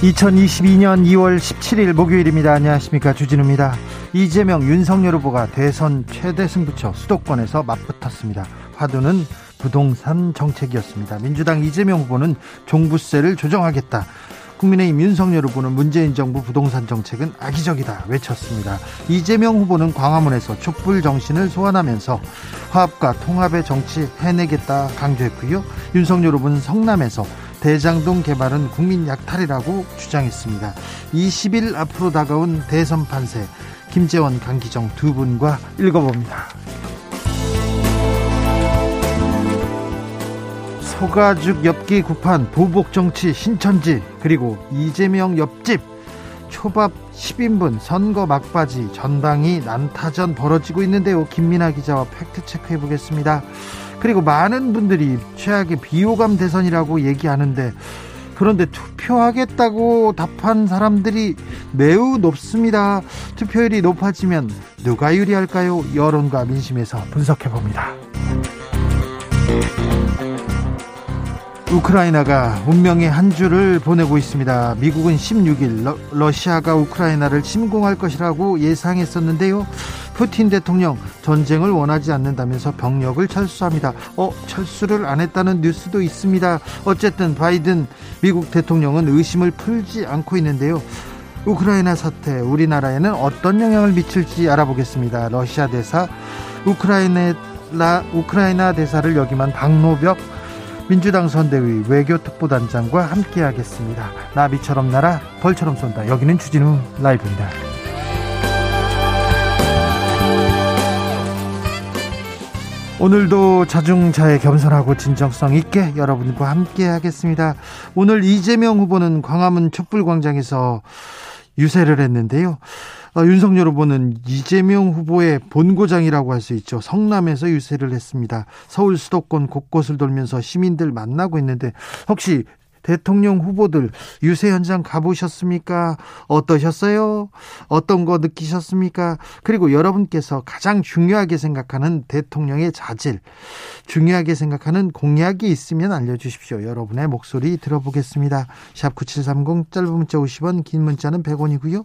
2022년 2월 17일 목요일입니다. 안녕하십니까. 주진우입니다. 이재명, 윤석열 후보가 대선 최대 승부처 수도권에서 맞붙었습니다. 화두는 부동산 정책이었습니다. 민주당 이재명 후보는 종부세를 조정하겠다. 국민의힘 윤석열 후보는 문재인 정부 부동산 정책은 악의적이다 외쳤습니다. 이재명 후보는 광화문에서 촛불 정신을 소환하면서 화합과 통합의 정치 해내겠다 강조했고요. 윤석열 후보는 성남에서 대장동 개발은 국민 약탈이라고 주장했습니다. 20일 앞으로 다가온 대선 판세 김재원 강기정 두 분과 읽어봅니다. 소가죽 엽기 구판 보복 정치 신천지 그리고 이재명 옆집 초밥 10인분 선거 막바지 전당이 난타전 벌어지고 있는데요. 김민아 기자와 팩트 체크해 보겠습니다. 그리고 많은 분들이 최악의 비호감 대선이라고 얘기하는데 그런데 투표하겠다고 답한 사람들이 매우 높습니다. 투표율이 높아지면 누가 유리할까요? 여론과 민심에서 분석해 봅니다. 우크라이나가 운명의 한 주를 보내고 있습니다. 미국은 16일 러, 러시아가 우크라이나를 침공할 것이라고 예상했었는데요. 푸틴 대통령 전쟁을 원하지 않는다면서 병력을 철수합니다. 어, 철수를 안 했다는 뉴스도 있습니다. 어쨌든 바이든 미국 대통령은 의심을 풀지 않고 있는데요. 우크라이나 사태 우리나라에는 어떤 영향을 미칠지 알아보겠습니다. 러시아 대사 우크라이나 우크라이나 대사를 역임한 박노벽 민주당 선대위 외교특보단장과 함께하겠습니다. 나비처럼 날아 벌처럼 쏜다. 여기는 주진우 라이브입니다. 오늘도 자중자애 겸손하고 진정성 있게 여러분과 함께하겠습니다. 오늘 이재명 후보는 광화문 촛불광장에서 유세를 했는데요. 어, 윤석열 후보는 이재명 후보의 본고장이라고 할 수 있죠. 성남에서 유세를 했습니다. 서울 수도권 곳곳을 돌면서 시민들 만나고 있는데 혹시 대통령 후보들 유세 현장 가보셨습니까? 어떠셨어요? 어떤 거 느끼셨습니까? 그리고 여러분께서 가장 중요하게 생각하는 대통령의 자질, 중요하게 생각하는 공약이 있으면 알려주십시오. 여러분의 목소리 들어보겠습니다. 샵 9730 짧은 문자 50원, 긴 문자는 100원이고요.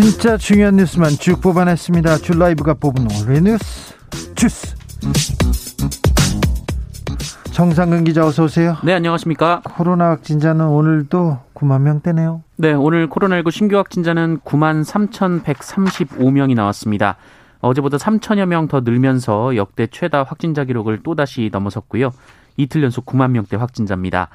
진짜 중요한 뉴스만 쭉 뽑아냈습니다. 줄 라이브가 뽑은 오늘의 뉴스 주스. 정상근 기자 어서 오세요. 네, 안녕하십니까. 코로나 확진자는 오늘도 9만 명대네요. 네, 오늘 코로나19 신규 확진자는 9만 3,135명이 나왔습니다. 어제보다 3천여 명 더 늘면서 역대 최다 확진자 기록을 또다시 넘어섰고요. 이틀 연속 9만 명대 확진자입니다.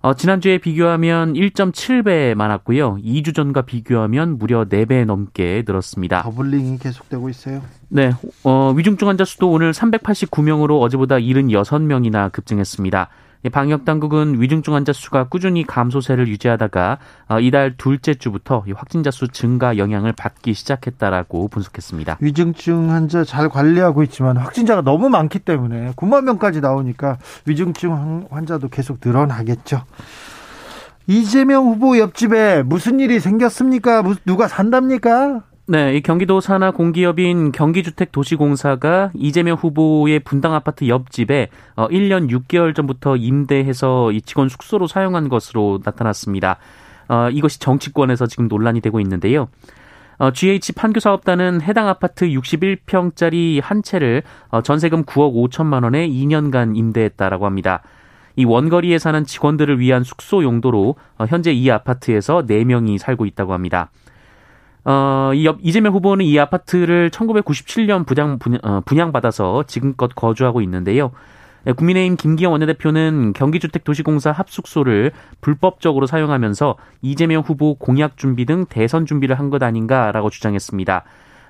어, 지난주에 비교하면 1.7배 많았고요. 2주 전과 비교하면 무려 4배 넘게 늘었습니다. 더블링이 계속되고 있어요. 네, 어, 위중증 환자 수도 오늘 389명으로 어제보다 76명이나 급증했습니다. 방역 당국은 위중증 환자 수가 꾸준히 감소세를 유지하다가 어, 이달 둘째 주부터 확진자 수 증가 영향을 받기 시작했다라고 분석했습니다. 위중증 환자 잘 관리하고 있지만 확진자가 너무 많기 때문에 9만 명까지 나오니까 위중증 환자도 계속 늘어나겠죠. 이재명 후보 옆집에 무슨 일이 생겼습니까? 누가 산답니까? 네, 이 경기도 산하 공기업인 경기주택도시공사가 이재명 후보의 분당 아파트 옆집에 1년 어, 6개월 전부터 임대해서 이 직원 숙소로 사용한 것으로 나타났습니다. 어, 이것이 정치권에서 지금 논란이 되고 있는데요. 어, GH 판교 사업단은 해당 아파트 61평짜리 한 채를 어, 전세금 9억 5천만 원에 2년간 임대했다라고 합니다. 이 원거리에 사는 직원들을 위한 숙소 용도로 어, 현재 이 아파트에서 4명이 살고 있다고 합니다. 어, 이 이재명 후보는 이 아파트를 1997년 분양, 분양, 분양받아서 지금껏 거주하고 있는데요. 네, 국민의힘 김기영 원내대표는 경기주택도시공사 합숙소를 불법적으로 사용하면서 이재명 후보 공약 준비 등 대선 준비를 한 것 아닌가라고 주장했습니다.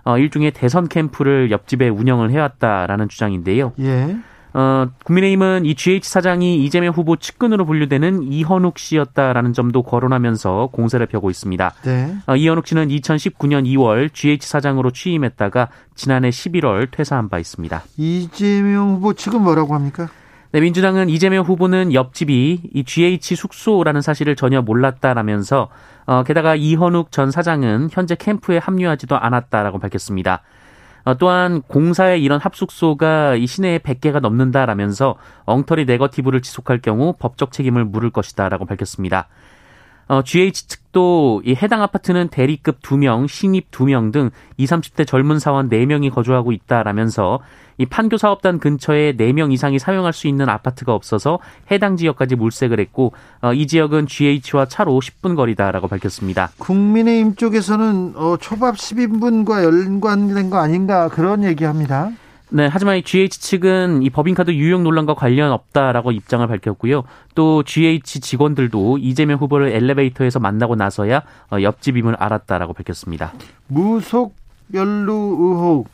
어, 일종의 대선 캠프를 옆집에 운영을 해왔다라는 주장인데요. 예. 어, 국민의힘은 이 GH 사장이 이재명 후보 측근으로 분류되는 이현욱 씨였다라는 점도 거론하면서 공세를 펴고 있습니다. 네. 어, 이현욱 씨는 2019년 2월 GH 사장으로 취임했다가 지난해 11월 퇴사한 바 있습니다. 이재명 후보 측은 뭐라고 합니까? 네, 민주당은 이재명 후보는 옆집이 이 GH 숙소라는 사실을 전혀 몰랐다라면서 어, 게다가 이현욱 전 사장은 현재 캠프에 합류하지도 않았다라고 밝혔습니다. 어, 또한 공사의 이런 합숙소가 이 시내에 100개가 넘는다라면서 엉터리 네거티브를 지속할 경우 법적 책임을 물을 것이다라고 밝혔습니다. 어, GH 측 도이 해당 아파트는 대리급 2명, 신입 2명 등 20, 30대 젊은 사원 4명이 거주하고 있다라면서 이 판교 사업단 근처에 4명 이상이 사용할 수 있는 아파트가 없어서 해당 지역까지 물색을 했고 어, 이 지역은 GH와 차로 10분 거리다라고 밝혔습니다. 국민의힘 쪽에서는 어, 초밥 10인분과 연관된 거 아닌가 그런 얘기합니다. 네, 하지만 이 GH 측은 이 법인카드 유용 논란과 관련 없다라고 입장을 밝혔고요. 또 GH 직원들도 이재명 후보를 엘리베이터에서 만나고 나서야 어, 옆집임을 알았다라고 밝혔습니다. 무속 연루 의혹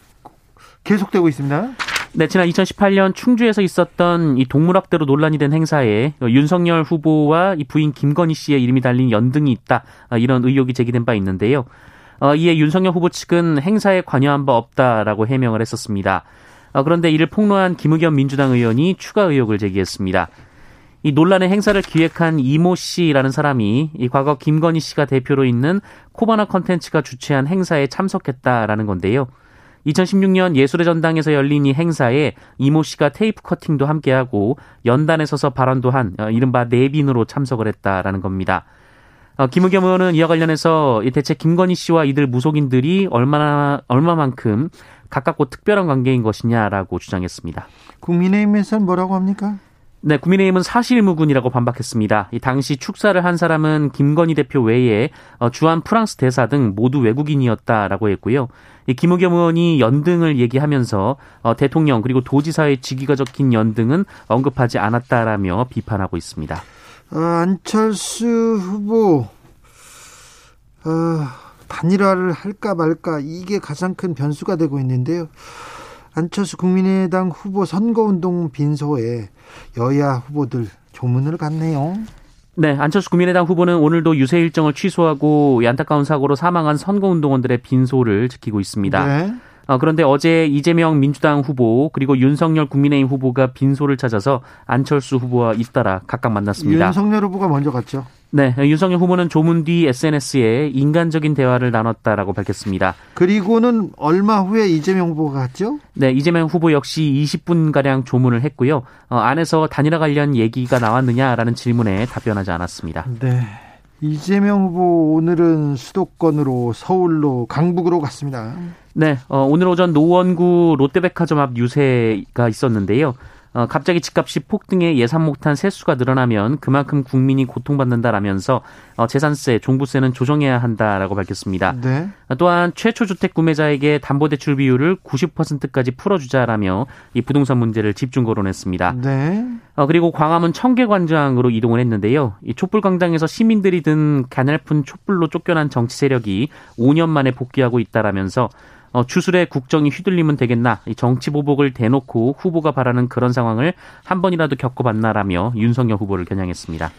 계속되고 있습니다. 네, 지난 2018년 충주에서 있었던 이 동물학대로 논란이 된 행사에 윤석열 후보와 이 부인 김건희 씨의 이름이 달린 연등이 있다 어, 이런 의혹이 제기된 바 있는데요. 어, 이에 윤석열 후보 측은 행사에 관여한 바 없다라고 해명을 했었습니다. 어, 그런데 이를 폭로한 김의겸 민주당 의원이 추가 의혹을 제기했습니다. 이 논란의 행사를 기획한 이모 씨라는 사람이 이 과거 김건희 씨가 대표로 있는 코바나 컨텐츠가 주최한 행사에 참석했다라는 건데요. 2016년 예술의 전당에서 열린 이 행사에 이모 씨가 테이프 커팅도 함께하고 연단에 서서 발언도 한 어, 이른바 내빈으로 참석을 했다라는 겁니다. 어, 김의겸 의원은 이와 관련해서 대체 김건희 씨와 이들 무속인들이 얼마나 얼마만큼 가깝고 특별한 관계인 것이냐라고 주장했습니다. 국민의힘에서는 뭐라고 합니까? 네, 국민의힘은 사실무근이라고 반박했습니다. 이 당시 축사를 한 사람은 김건희 대표 외에 어, 주한 프랑스 대사 등 모두 외국인이었다라고 했고요. 이 김의겸 의원이 연등을 얘기하면서 어, 대통령 그리고 도지사의 직위가 적힌 연등은 언급하지 않았다라며 비판하고 있습니다. 어, 안철수 후보 어, 단일화를 할까 말까 이게 가장 큰 변수가 되고 있는데요. 안철수 국민의당 후보 선거운동 빈소에 여야 후보들 조문을 갔네요. 네, 안철수 국민의당 후보는 오늘도 유세 일정을 취소하고 안타까운 사고로 사망한 선거운동원들의 빈소를 지키고 있습니다. 네. 어, 그런데 어제 이재명 민주당 후보 그리고 윤석열 국민의힘 후보가 빈소를 찾아서 안철수 후보와 잇따라 각각 만났습니다. 윤석열 후보가 먼저 갔죠. 네, 윤석열 후보는 조문 뒤 SNS에 인간적인 대화를 나눴다라고 밝혔습니다. 그리고는 얼마 후에 이재명 후보가 갔죠? 네, 이재명 후보 역시 20분 가량 조문을 했고요. 어, 안에서 단일화 관련 얘기가 나왔느냐라는 질문에 답변하지 않았습니다. 네. 이재명 후보 오늘은 수도권으로 서울로 강북으로 갔습니다. 네, 어, 오늘 오전 노원구 롯데백화점 앞 유세가 있었는데요. 어, 갑자기 집값이 폭등해 예산 못한 세수가 늘어나면 그만큼 국민이 고통받는다라면서 어, 재산세, 종부세는 조정해야 한다라고 밝혔습니다. 네. 또한 최초 주택 구매자에게 담보대출 비율을 90%까지 풀어주자라며 이 부동산 문제를 집중 거론했습니다. 네. 어, 그리고 광화문 청계광장으로 이동을 했는데요. 이 촛불광장에서 시민들이 든 가냘픈 촛불로 쫓겨난 정치 세력이 5년 만에 복귀하고 있다라면서 어, 추술에 국정이 휘둘리면 되겠나 정치 보복을 대놓고 후보가 바라는 그런 상황을 한 번이라도 겪어봤나라며 윤석열 후보를 겨냥했습니다.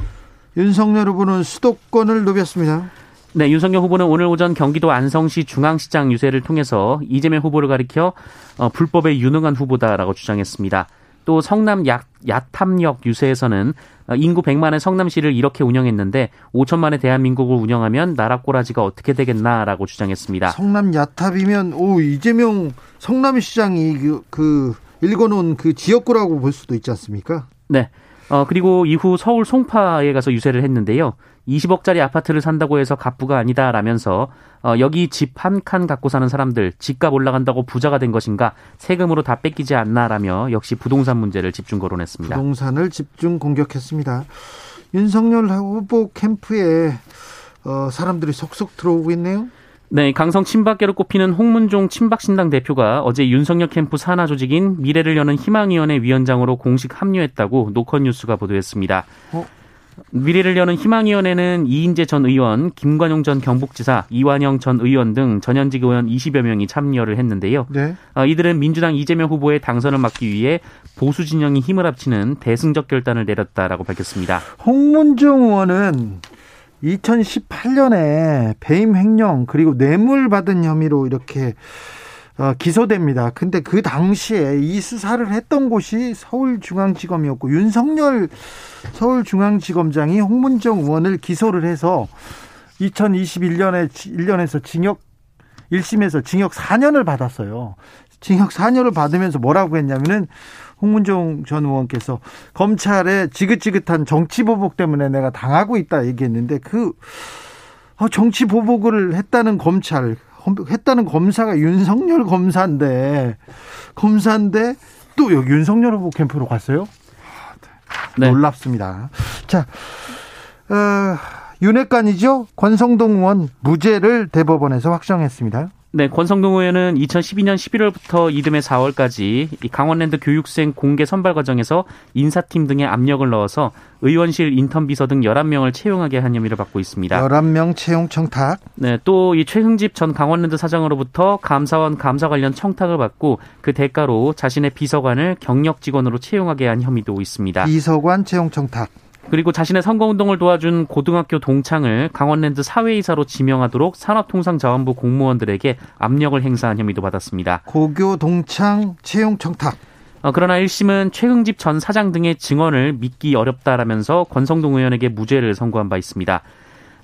윤석열 후보는 수도권을 누볐습니다. 네, 윤석열 후보는 오늘 오전 경기도 안성시 중앙시장 유세를 통해서 이재명 후보를 가리켜 어, 불법에 유능한 후보다라고 주장했습니다. 또 성남 야, 야탐역 유세에서는 인구 100만의 성남시를 이렇게 운영했는데 5천만의 대한민국을 운영하면 나라 꼬라지가 어떻게 되겠나라고 주장했습니다. 성남 야탑이면 오 이재명 성남시장이 그, 그 읽어놓은 그 지역구라고 볼 수도 있지 않습니까? 네. 어, 그리고 이후 서울 송파에 가서 유세를 했는데요. 20억짜리 아파트를 산다고 해서 갑부가 아니다라면서 어, 여기 집 한 칸 갖고 사는 사람들 집값 올라간다고 부자가 된 것인가 세금으로 다 뺏기지 않나라며 역시 부동산 문제를 집중 거론했습니다. 부동산을 집중 공격했습니다. 윤석열 후보 캠프에 어, 사람들이 속속 들어오고 있네요. 네, 강성 친박계로 꼽히는 홍문종 친박신당 대표가 어제 윤석열 캠프 산하 조직인 미래를 여는 희망위원회 위원장으로 공식 합류했다고 노컷뉴스가 보도했습니다. 어? 미래를 여는 희망위원회는 이인재 전 의원, 김관용 전 경북지사, 이완영 전 의원 등 전현직 의원 20여 명이 참여를 했는데요. 네. 어, 이들은 민주당 이재명 후보의 당선을 막기 위해 보수 진영이 힘을 합치는 대승적 결단을 내렸다라고 밝혔습니다. 홍문종 의원은 2018년에 배임 횡령 그리고 뇌물 받은 혐의로 이렇게 어, 기소됩니다. 근데 그 당시에 이 수사를 했던 곳이 서울중앙지검이었고 윤석열 서울중앙지검장이 홍문정 의원을 기소를 해서 2021년에 1년에서 징역 1심에서 징역 4년을 받았어요. 징역 4년을 받으면서 뭐라고 했냐면은 홍문종 전 의원께서 검찰의 지긋지긋한 정치 보복 때문에 내가 당하고 있다 얘기했는데 그 어, 정치 보복을 했다는 검찰 했다는 검사가 윤석열 검사인데 검사인데 또 여기 윤석열 후보 캠프로 갔어요? 네. 놀랍습니다. 자, 어, 윤핵관이죠? 권성동 의원 무죄를 대법원에서 확정했습니다. 네, 권성동 의원은 2012년 11월부터 이듬해 4월까지 강원랜드 교육생 공개 선발 과정에서 인사팀 등의 압력을 넣어서 의원실 인턴 비서 등 11명을 채용하게 한 혐의를 받고 있습니다. 11명 채용 청탁. 네, 또 이 최흥집 전 강원랜드 사장으로부터 감사원 감사 관련 청탁을 받고 그 대가로 자신의 비서관을 경력 직원으로 채용하게 한 혐의도 있습니다. 비서관 채용 청탁. 그리고 자신의 선거운동을 도와준 고등학교 동창을 강원랜드 사회이사로 지명하도록 산업통상자원부 공무원들에게 압력을 행사한 혐의도 받았습니다. 고교 동창 채용 청탁. 어, 그러나 1심은 최흥집 전 사장 등의 증언을 믿기 어렵다라면서 권성동 의원에게 무죄를 선고한 바 있습니다.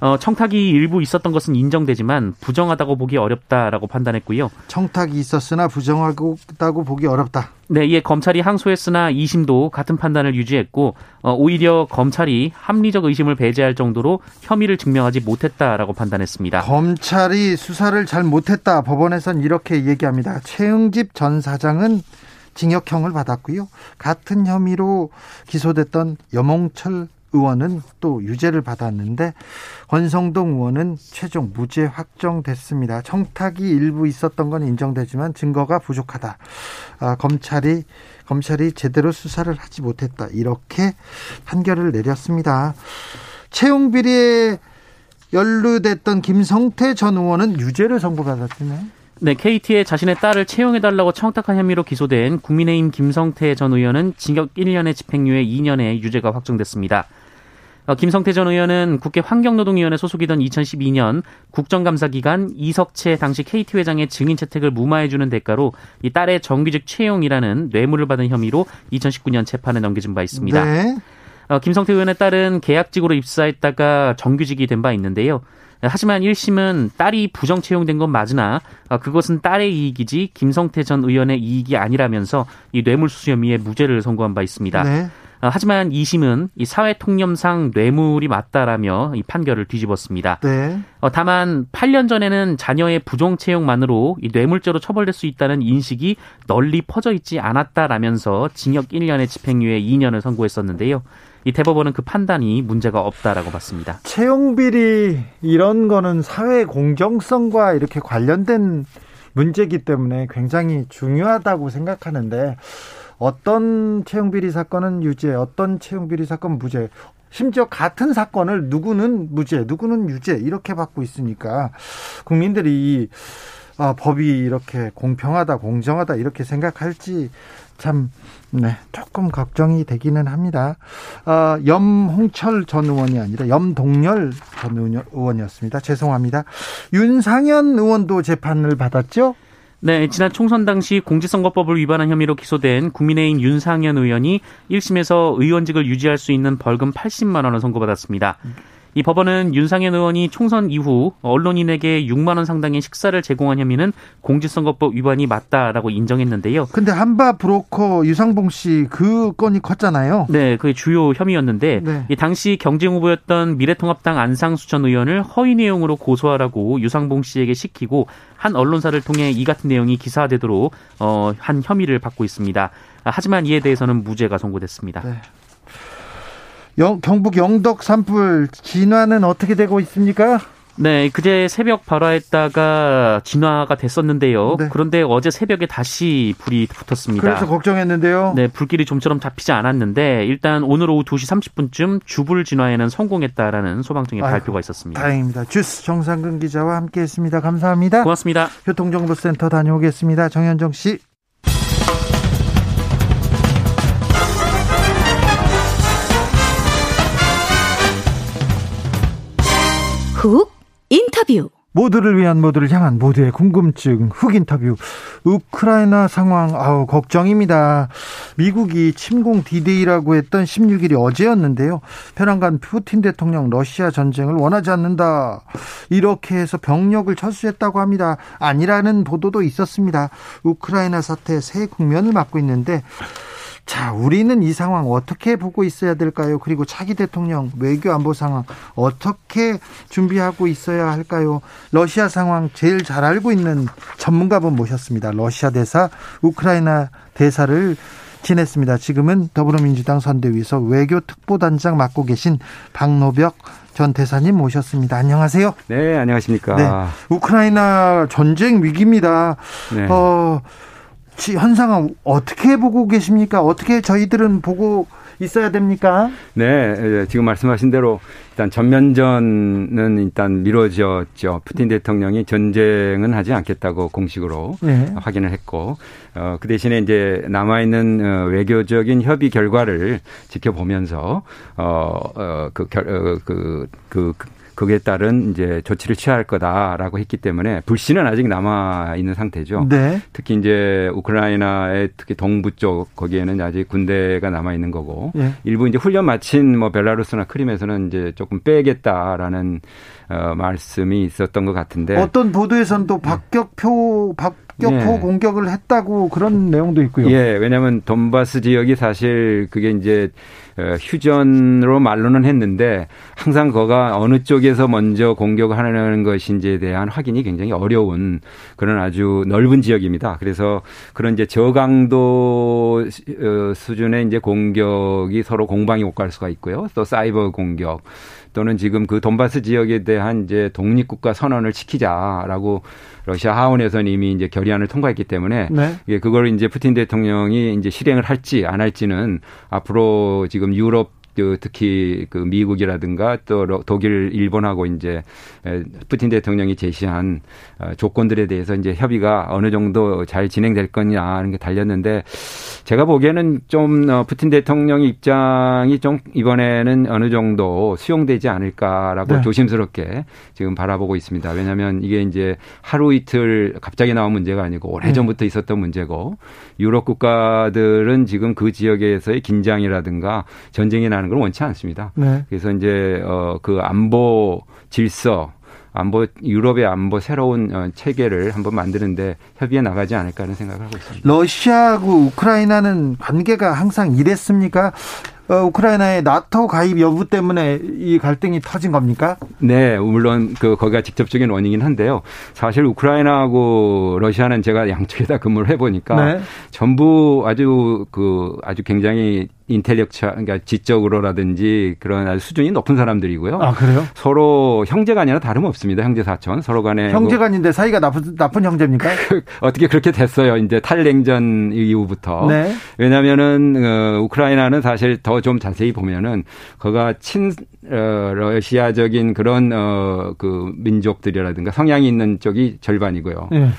어, 청탁이 일부 있었던 것은 인정되지만 부정하다고 보기 어렵다라고 판단했고요. 청탁이 있었으나 부정하다고 보기 어렵다. 네, 이에 검찰이 항소했으나 2심도 같은 판단을 유지했고 어, 오히려 검찰이 합리적 의심을 배제할 정도로 혐의를 증명하지 못했다라고 판단했습니다. 검찰이 수사를 잘 못했다. 법원에선 이렇게 얘기합니다. 최응집 전 사장은 징역형을 받았고요. 같은 혐의로 기소됐던 여몽철 의원은 또 유죄를 받았는데 권성동 의원은 최종 무죄 확정됐습니다. 청탁이 일부 있었던 건 인정되지만 증거가 부족하다. 아, 검찰이 검찰이 제대로 수사를 하지 못했다. 이렇게 판결을 내렸습니다. 채용 비리에 연루됐던 김성태 전 의원은 유죄를 선고받았잖아요. 네, KT에 자신의 딸을 채용해달라고 청탁한 혐의로 기소된 국민의힘 김성태 전 의원은 징역 1년의 집행유예 2년의 유죄가 확정됐습니다. 어, 김성태 전 의원은 국회 환경노동위원회 소속이던 2012년 국정감사 기간 이석채 당시 KT 회장의 증인 채택을 무마해주는 대가로 이 딸의 정규직 채용이라는 뇌물을 받은 혐의로 2019년 재판에 넘겨진 바 있습니다. 네. 어, 김성태 의원의 딸은 계약직으로 입사했다가 정규직이 된 바 있는데요. 하지만 1심은 딸이 부정 채용된 건 맞으나 어, 그것은 딸의 이익이지 김성태 전 의원의 이익이 아니라면서 이 뇌물수수 혐의에 무죄를 선고한 바 있습니다. 네. 어, 하지만 2심은 이 사회 통념상 뇌물이 맞다라며 이 판결을 뒤집었습니다. 네. 어, 다만 8년 전에는 자녀의 부정 채용만으로 이 뇌물죄로 처벌될 수 있다는 인식이 널리 퍼져 있지 않았다라면서 징역 1년의 집행유예 2년을 선고했었는데요. 이 대법원은 그 판단이 문제가 없다라고 봤습니다. 채용 비리 이런 거는 사회 공정성과 이렇게 관련된 문제이기 때문에 굉장히 중요하다고 생각하는데 어떤 채용 비리 사건은 유죄, 어떤 채용 비리 사건 은 무죄. 심지어 같은 사건을 누구는 무죄, 누구는 유죄 이렇게 받고 있으니까 국민들이 아, 법이 이렇게 공평하다, 공정하다 이렇게 생각할지 참 네, 조금 걱정이 되기는 합니다. 아, 염홍철 전 의원이 아니라 염동열 전 의원이었습니다. 죄송합니다. 윤상현 의원도 재판을 받았죠? 네, 지난 총선 당시 공직선거법을 위반한 혐의로 기소된 국민의힘 윤상현 의원이 1심에서 의원직을 유지할 수 있는 벌금 80만 원을 선고받았습니다. 이 법원은 윤상현 의원이 총선 이후 언론인에게 6만 원 상당의 식사를 제공한 혐의는 공직선거법 위반이 맞다라고 인정했는데요. 근데 한바 브로커 유상봉 씨 그 건이 컸잖아요. 네, 그게 주요 혐의였는데 네. 이 당시 경쟁 후보였던 미래통합당 안상수 전 의원을 허위 내용으로 고소하라고 유상봉 씨에게 시키고 한 언론사를 통해 이 같은 내용이 기사화되도록 어, 한 혐의를 받고 있습니다. 하지만 이에 대해서는 무죄가 선고됐습니다. 네. 영, 경북 영덕 산불 진화는 어떻게 되고 있습니까? 네, 그제 새벽 발화했다가 진화가 됐었는데요. 네. 그런데 어제 새벽에 다시 불이 붙었습니다. 그래서 걱정했는데요. 네, 불길이 좀처럼 잡히지 않았는데 일단 오늘 오후 2시 30분쯤 주불 진화에는 성공했다라는 소방청의 아유, 발표가 있었습니다. 다행입니다. 주스 정상근 기자와 함께했습니다. 감사합니다. 고맙습니다. 교통정보센터 다녀오겠습니다. 정현정 씨. 훅 인터뷰 모두를 위한 모두를 향한 모두의 궁금증 훅 인터뷰 우크라이나 상황 아우 걱정입니다. 미국이 침공 디데이라고 했던 16일이 어제였는데요. 편안간 푸틴 대통령 러시아 전쟁을 원하지 않는다. 이렇게 해서 병력을 철수했다고 합니다. 아니라는 보도도 있었습니다. 우크라이나 사태 새 국면을 맞고 있는데 자, 우리는 이 상황 어떻게 보고 있어야 될까요? 그리고 차기 대통령 외교 안보 상황 어떻게 준비하고 있어야 할까요? 러시아 상황 제일 잘 알고 있는 전문가분 모셨습니다. 러시아 대사, 우크라이나 대사를 지냈습니다. 지금은 더불어민주당 선대위에서 외교 특보단장 맡고 계신 박노벽 전 대사님 모셨습니다. 안녕하세요. 네, 안녕하십니까. 네, 우크라이나 전쟁 위기입니다. 네. 어, 현상은 어떻게 보고 계십니까? 어떻게 저희들은 보고 있어야 됩니까? 네, 예, 지금 말씀하신 대로 일단 전면전은 일단 미뤄졌죠. 푸틴 대통령이 전쟁은 하지 않겠다고 공식으로 네. 확인을 했고, 어, 그 대신에 이제 남아있는 어, 외교적인 협의 결과를 지켜보면서, 어, 어, 그, 결, 어, 그, 그, 그 거기에 따른 이제 조치를 취할 거다라고 했기 때문에 불신은 아직 남아 있는 상태죠. 네. 특히 이제 우크라이나의 특히 동부 쪽 거기에는 아직 군대가 남아 있는 거고 네. 일부 이제 훈련 마친 뭐 벨라루스나 크림에서는 이제 조금 빼겠다라는 어, 말씀이 있었던 것 같은데 어떤 보도에서는 또 박격표 박 격포 예. 공격을 했다고 그런 내용도 있고요. 예, 왜냐하면 돈바스 지역이 사실 그게 이제 어, 휴전으로 말로는 했는데 항상 거가 어느 쪽에서 먼저 공격을 하는 것인지에 대한 확인이 굉장히 어려운 그런 아주 넓은 지역입니다. 그래서 그런 이제 저강도 어, 수준의 이제 공격이 서로 공방이 오갈 수가 있고요. 또 사이버 공격 또는 지금 그 돈바스 지역에 대한 이제 독립국가 선언을 지키자라고 러시아 하원에서는 이미 이제 결의안을 통과했기 때문에 네. 예, 그걸 이제 푸틴 대통령이 이제 실행을 할지 안 할지는 앞으로 지금 유럽 그 특히 그 미국이라든가 또 독일, 일본하고 이제 푸틴 대통령이 제시한 어, 조건들에 대해서 이제 협의가 어느 정도 잘 진행될 거냐 하는 게 달렸는데 제가 보기에는 좀 어, 푸틴 대통령 입장이 좀 이번에는 어느 정도 수용되지 않을까라고 네. 조심스럽게 지금 바라보고 있습니다. 왜냐하면 이게 이제 하루 이틀 갑자기 나온 문제가 아니고 오래 전부터 네. 있었던 문제고 유럽 국가들은 지금 그 지역에서의 긴장이라든가 전쟁이 나는 걸 원치 않습니다. 네. 그래서 이제 어그 안보 질서 안보 유럽의 안보 새로운 어, 체계를 한번 만드는데 협의해 나가지 않을까 하는 생각을 하고 있습니다. 러시아하고 우크라이나는 관계가 항상 이랬습니까? 어, 우크라이나의 나토 가입 여부 때문에 이 갈등이 터진 겁니까? 네, 물론 그 거기가 직접적인 원인이긴 한데요. 사실 우크라이나하고 러시아는 제가 양쪽에다 근무를 해보니까 네. 전부 아주 그 아주 굉장히 인텔렉처 그러니까 지적으로라든지 그런 아주 수준이 높은 사람들이고요. 아 그래요? 서로 형제가 아니라 다름없습니다. 형제 사촌 서로 간에 뭐 형제간인데 뭐 사이가 나쁜 나쁜 형제입니까? 어떻게 그렇게 됐어요? 이제 탈냉전 이후부터. 네. 왜냐하면은 어, 우크라이나는 사실 더좀 자세히 보면은 거가 친 어, 러시아적인 그런 어, 그 민족들이라든가 성향이 있는 쪽이 절반이고요. 네.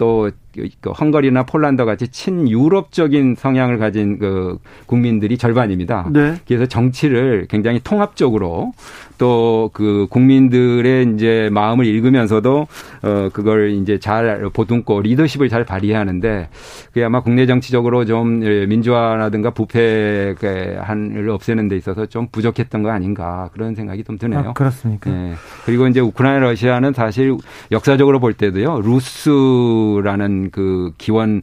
또그 헝가리나 폴란드 같이 친유럽적인 성향을 가진 그 국민들이 절반입니다. 네. 그래서 정치를 굉장히 통합적으로 또 그 국민들의 이제 마음을 읽으면서도 어 그걸 이제 잘 보듬고 리더십을 잘 발휘하는데 그게 아마 국내 정치적으로 좀 민주화라든가 부패 한을 없애는 데 있어서 좀 부족했던 거 아닌가 그런 생각이 좀 드네요. 아, 그렇습니까? 네. 그리고 이제 우크라이나 러시아는 사실 역사적으로 볼 때도요. 루스라는 그 기원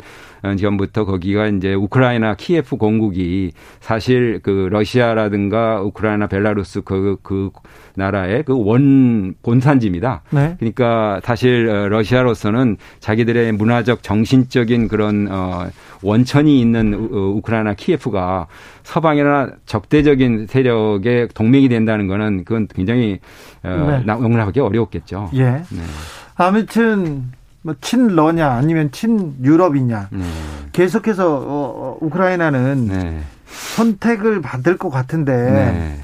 전부터 거기가 이제 우크라이나 키예프 공국이 사실 그 러시아라든가 우크라이나 벨라루스 그, 그 나라의 그 원 본산지입니다. 네. 그러니까 사실 어, 러시아로서는 자기들의 문화적 정신적인 그런 어 원천이 있는 우크라이나 키예프가 서방이나 적대적인 세력의 동맹이 된다는 거는 그건 굉장히 어 네. 용납하기 어려웠겠죠. 예. 네. 아무튼 뭐 친러냐 아니면 친유럽이냐 네. 계속해서 어, 어, 우크라이나는 네. 선택을 받을 것 같은데 네.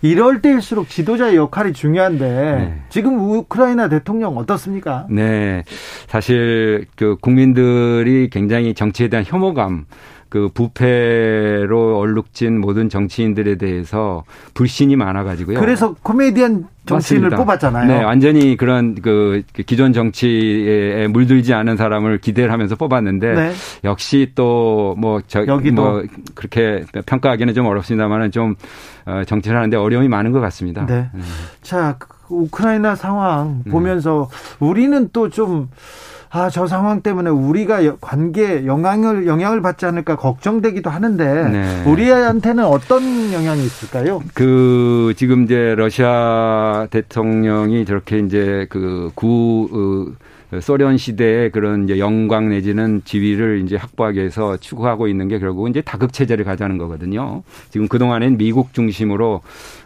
이럴 때일수록 지도자의 역할이 중요한데 네. 지금 우크라이나 대통령 어떻습니까? 네, 사실 그 국민들이 굉장히 정치에 대한 혐오감 그 부패로 얼룩진 모든 정치인들에 대해서 불신이 많아가지고요. 그래서 코미디언 정치인을 맞습니다. 뽑았잖아요. 네, 완전히 그런 그 기존 정치에 물들지 않은 사람을 기대를 하면서 뽑았는데 네. 역시 또뭐저 여기도 뭐 그렇게 평가하기는 좀 어렵습니다만은 좀 어, 정치를 하는데 어려움이 많은 것 같습니다. 네. 네. 자, 그 우크라이나 상황 보면서 음. 우리는 또좀 아, 저 상황 때문에 우리가 관계 영향을 영향을 받지 않을까 걱정되기도 하는데 네. 우리한테는 어떤 영향이 있을까요? 그 지금 이제 러시아 대통령이 저렇게 이제 그 구 어, 소련 시대의 그런 이제 영광 내지는 지위를 이제 확보하기 위해서 추구하고 있는 게 결국 이제 다극 체제를 가자는 거거든요. 지금 그 동안엔 미국 중심으로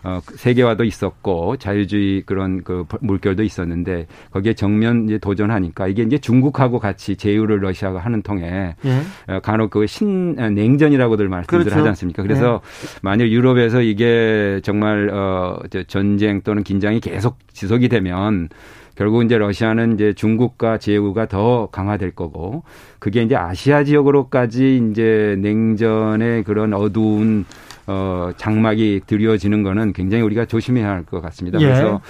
어 세계화도 있었고 자유주의 그런 그 물결도 있었는데 거기에 정면 이제 도전하니까 이게 이제 중국하고 같이 제휴를 러시아가 하는 통에 예. 어, 간혹 그 신 냉전이라고들 말씀들 그렇죠. 하지 않습니까? 그래서 예. 만일 유럽에서 이게 정말 어 전쟁 또는 긴장이 계속 지속이 되면 결국 이제 러시아는 이제 중국과 제휴가 더 강화될 거고 그게 이제 아시아 지역으로까지 이제 냉전의 그런 어두운 어 장막이 드리워지는 거는 굉장히 우리가 조심해야 할 것 같습니다. 예. 그래서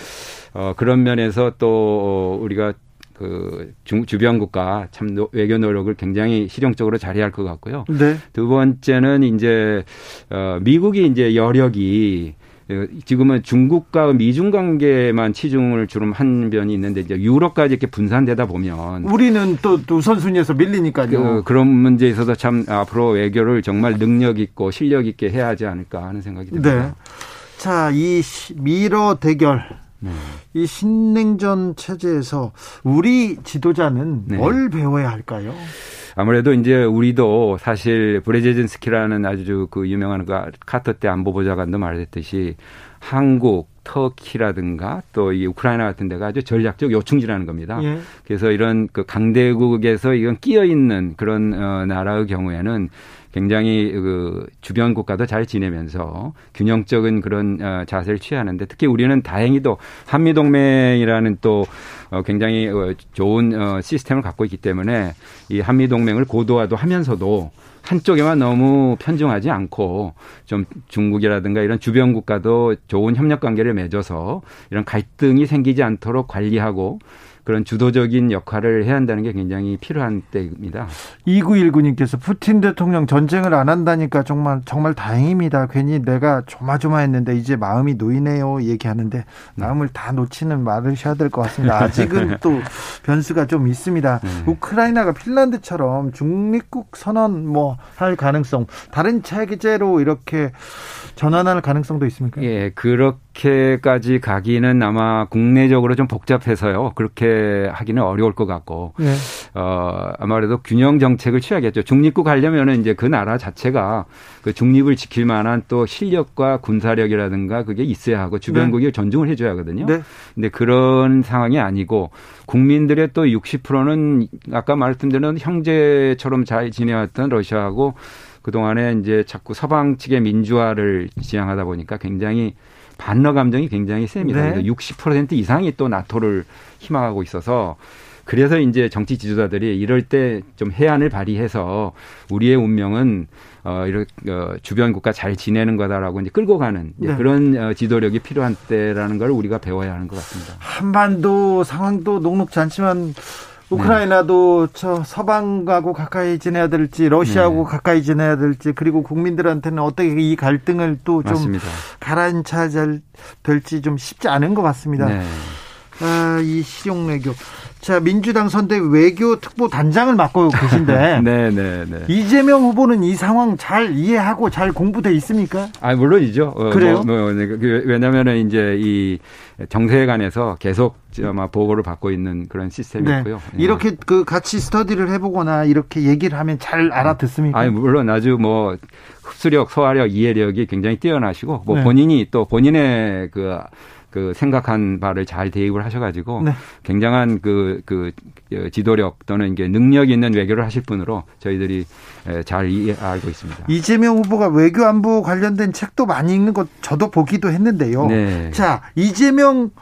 어 그런 면에서 또 우리가 그 중, 주변 국가 참 외교 노력을 굉장히 실용적으로 잘해야 할 것 같고요. 네. 두 번째는 이제 어 미국이 이제 여력이 예, 지금은 중국과 미중 관계만 치중을 주로 한 변이 있는데 이제 유럽까지 이렇게 분산되다 보면 우리는 또, 또 우선순위에서 밀리니까요. 그, 런 문제에 있어서 참 앞으로 외교를 정말 능력 있고 실력 있게 해야 하지 않을까 하는 생각이 듭니다. 네. 자, 이 미러 대결 네. 이 신냉전 체제에서 우리 지도자는 네. 뭘 배워야 할까요? 아무래도 이제 우리도 사실 브레제진스키라는 아주 그 유명한 그 카터 때 안보보좌관도 말했듯이 한국, 터키라든가 또 이 우크라이나 같은 데가 아주 전략적 요충지라는 겁니다. 예. 그래서 이런 그 강대국에서 이건 끼어 있는 그런 어 나라의 경우에는 굉장히 그 주변 국가도 잘 지내면서 균형적인 그런 어 자세를 취하는데 특히 우리는 다행히도 한미 동맹이라는 또 어, 굉장히 어, 좋은 어, 시스템을 갖고 있기 때문에 이 한미 동맹을 고도화도 하면서도 한쪽에만 너무 편중하지 않고 좀 중국이라든가 이런 주변 국가도 좋은 협력 관계를 맺어서 이런 갈등이 생기지 않도록 관리하고 그런 주도적인 역할을 해야 한다는 게 굉장히 필요한 때입니다. 2919님께서 푸틴 대통령 전쟁을 안 한다니까 정말 정말 다행입니다. 괜히 내가 조마조마했는데 이제 마음이 놓이네요. 얘기하는데 마음을 다 놓지는 말으셔야 될 것 같습니다. 아직은 또 변수가 좀 있습니다. 네. 우크라이나가 핀란드처럼 중립국 선언 뭐 할 가능성 다른 체제로 이렇게 전환할 가능성도 있습니까? 예, 그렇 게까지 가기는 아마 국내적으로 좀 복잡해서요. 그렇게 하기는 어려울 것 같고, 네. 어, 아마래도 균형 정책을 취하겠죠. 중립국 하려면은 이제 그 나라 자체가 그 중립을 지킬 만한 또 실력과 군사력이라든가 그게 있어야 하고 주변국이 네. 존중을 해줘야 하거든요. 네. 근데 그런 상황이 아니고 국민들의 또 60%는 아까 말씀드린 형제처럼 잘 지내왔던 러시아하고 그동안에 이제 자꾸 서방 측의 민주화를 지향하다 보니까 굉장히 반러 감정이 굉장히 셉니다. 네. 60% 이상이 또 나토를 희망하고 있어서 그래서 이제 정치 지도자들이 이럴 때 좀 해안을 발휘해서 우리의 운명은 어, 이렇게 어, 주변 국가 잘 지내는 거다라고 이제 끌고 가는 이제 네. 그런 어, 지도력이 필요한 때라는 걸 우리가 배워야 하는 것 같습니다. 한반도 상황도 녹록지 않지만 우크라이나도 저 서방하고 가까이 지내야 될지 러시아하고 네. 가까이 지내야 될지 그리고 국민들한테는 어떻게 이 갈등을 또 좀. 가라앉혀야 될지 좀 쉽지 않은 것 같습니다. 네. 아, 이 실용 외교. 자, 민주당 선대 외교 특보 단장을 맡고 계신데 네, 네, 네. 이재명 후보는 이 상황 잘 이해하고 잘 공부돼 있습니까? 아 물론이죠. 어, 그래요? 뭐, 뭐, 네, 그, 왜냐하면은 이제 이 정세에 관해서 계속 아마 보고를 받고 있는 그런 시스템이고요. 예. 이렇게 그 같이 스터디를 해보거나 이렇게 얘기를 하면 잘 알아듣습니까? 아니 물론 아주 뭐 흡수력, 소화력, 이해력이 굉장히 뛰어나시고 뭐 네. 본인이 또 본인의 그, 그 생각한 바를 잘 대입을 하셔가지고 네. 굉장한 그, 그 지도력 또는 이게 능력 있는 외교를 하실 분으로 저희들이 에, 잘 이해 알고 있습니다. 이재명 후보가 외교 안보 관련된 책도 많이 읽는 것 저도 보기도 했는데요. 네. 자, 이재명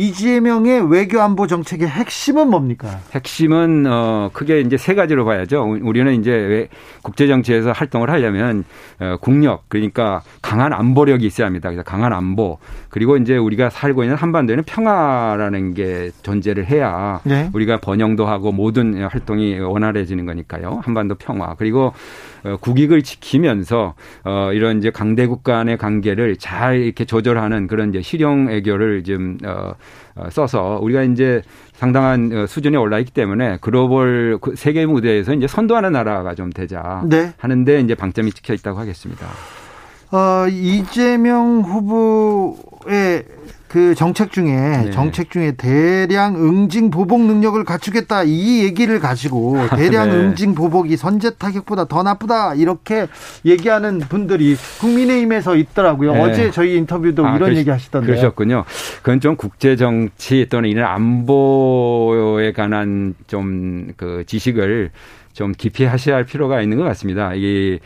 이재명의 외교 안보 정책의 핵심은 뭡니까? 핵심은 어 크게 이제 세 가지로 봐야죠. 우리는 이제 왜 국제 정치에서 활동을 하려면 어 국력 그러니까 강한 안보력이 있어야 합니다. 그래서 강한 안보 그리고 이제 우리가 살고 있는 한반도에는 평화라는 게 존재를 해야 네. 우리가 번영도 하고 모든 활동이 원활해지는 거니까요. 한반도 평화 그리고 어, 국익을 지키면서 어, 이런 이제 강대국 간의 관계를 잘 이렇게 조절하는 그런 이제 실용 애교를 좀 어, 어, 써서 우리가 이제 상당한 어, 수준에 올라 있기 때문에 글로벌 그 세계 무대에서 이제 선도하는 나라가 좀 되자 네. 하는데 이제 방점이 찍혀 있다고 하겠습니다. 어, 이재명 후보의 그 정책 중에 네. 정책 중에 대량 응징 보복 능력을 갖추겠다 이 얘기를 가지고 대량 네. 응징 보복이 선제 타격보다 더 나쁘다 이렇게 얘기하는 분들이 국민의힘에서 있더라고요. 네. 어제 저희 인터뷰도 아, 이런 그러시- 얘기 하시던데요. 그러셨군요. 그건 좀 국제 정치 또는 이런 안보에 관한 좀 그 지식을 좀 깊이 하셔야 할 필요가 있는 것 같습니다. 이,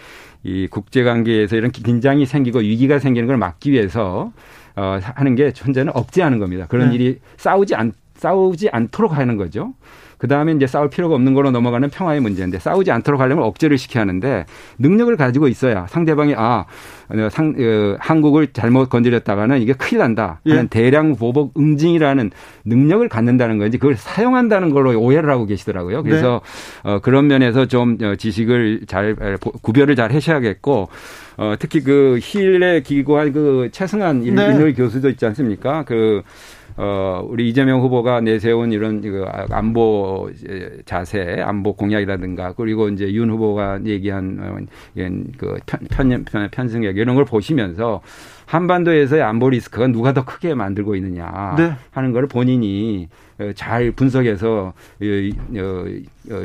이 국제 관계에서 이런 긴장이 생기고 위기가 생기는 걸 막기 위해서 어, 하는 게 현재는 억제하는 겁니다. 그런 네. 일이 싸우지 않, 싸우지 않도록 하는 거죠. 그 다음에 이제 싸울 필요가 없는 거로 넘어가는 평화의 문제인데 싸우지 않도록 하려면 억제를 시켜야 하는데 능력을 가지고 있어야 상대방이 아, 어, 상, 어, 한국을 잘못 건드렸다가는 이게 큰일 난다 하는 예. 대량 보복 응징이라는 능력을 갖는다는 건지 그걸 사용한다는 걸로 오해를 하고 계시더라고요. 그래서 네. 어, 그런 면에서 좀 어, 지식을 잘 에, 보- 구별을 잘 하셔야겠고 어, 특히 그 힐에 기고한 그 최승한 일- 네. 인을 교수도 있지 않습니까? 그 어, 우리 이재명 후보가 내세운 이런 그 안보 자세, 안보 공약이라든가 그리고 이제 윤 후보가 얘기한 어, 이런 그 편, 편, 편승역 이런 걸 보시면서 한반도에서의 안보 리스크가 누가 더 크게 만들고 있느냐 네. 하는 걸 본인이 어, 잘 분석해서 어,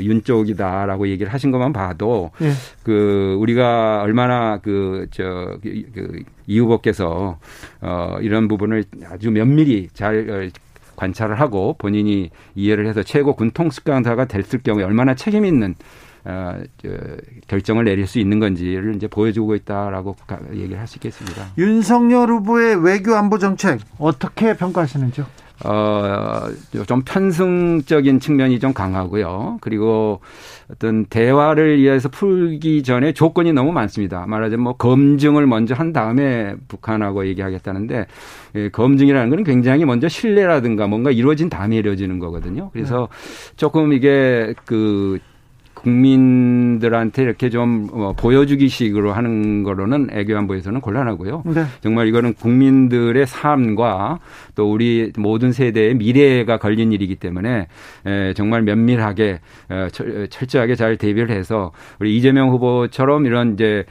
윤 쪽이다라고 얘기를 하신 것만 봐도 예. 그 우리가 얼마나 그저 그, 그, 이 후보께서 어 이런 부분을 아주 면밀히 잘 어, 관찰을 하고 본인이 이해를 해서 최고 군통수강사가 됐을 경우에 얼마나 책임 있는 어, 저, 결정을 내릴 수 있는 건지를 이제 보여주고 있다라고 가- 얘기를 할 수 있겠습니다. 윤석열 후보의 외교 안보 정책 어떻게 평가하시는지요? 어, 좀 편승적인 측면이 좀 강하고요. 그리고 어떤 대화를 위해서 풀기 전에 조건이 너무 많습니다. 말하자면 뭐 검증을 먼저 한 다음에 북한하고 얘기하겠다는데 예, 검증이라는 건 굉장히 먼저 신뢰라든가 뭔가 이루어진 다음에 이루어지는 거거든요. 그래서 조금 이게 그 국민들한테 이렇게 좀 어, 보여주기식으로 하는 거로는 애교안보에서는 곤란하고요. 네. 정말 이거는 국민들의 삶과 또 우리 모든 세대의 미래가 걸린 일이기 때문에 에, 정말 면밀하게 어, 철- 철저하게 잘 대비를 해서 우리 이재명 후보처럼 이런 이제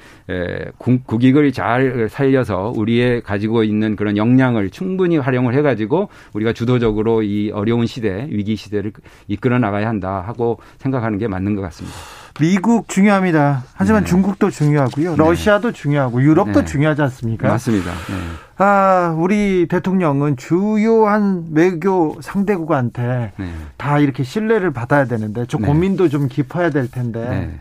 국익을 잘 살려서 우리의 가지고 있는 그런 역량을 충분히 활용을 해가지고 우리가 주도적으로 이 어려운 시대 위기 시대를 이끌어 나가야 한다 하고 생각하는 게 맞는 것 같습니다. 미국 중요합니다. 하지만 네. 중국도 중요하고요. 러시아도 중요하고 유럽도 네. 중요하지 않습니까? 맞습니다. 네. 아, 우리 대통령은 주요한 외교 상대국한테 네. 다 이렇게 신뢰를 받아야 되는데 좀 네. 고민도 좀 깊어야 될 텐데 네.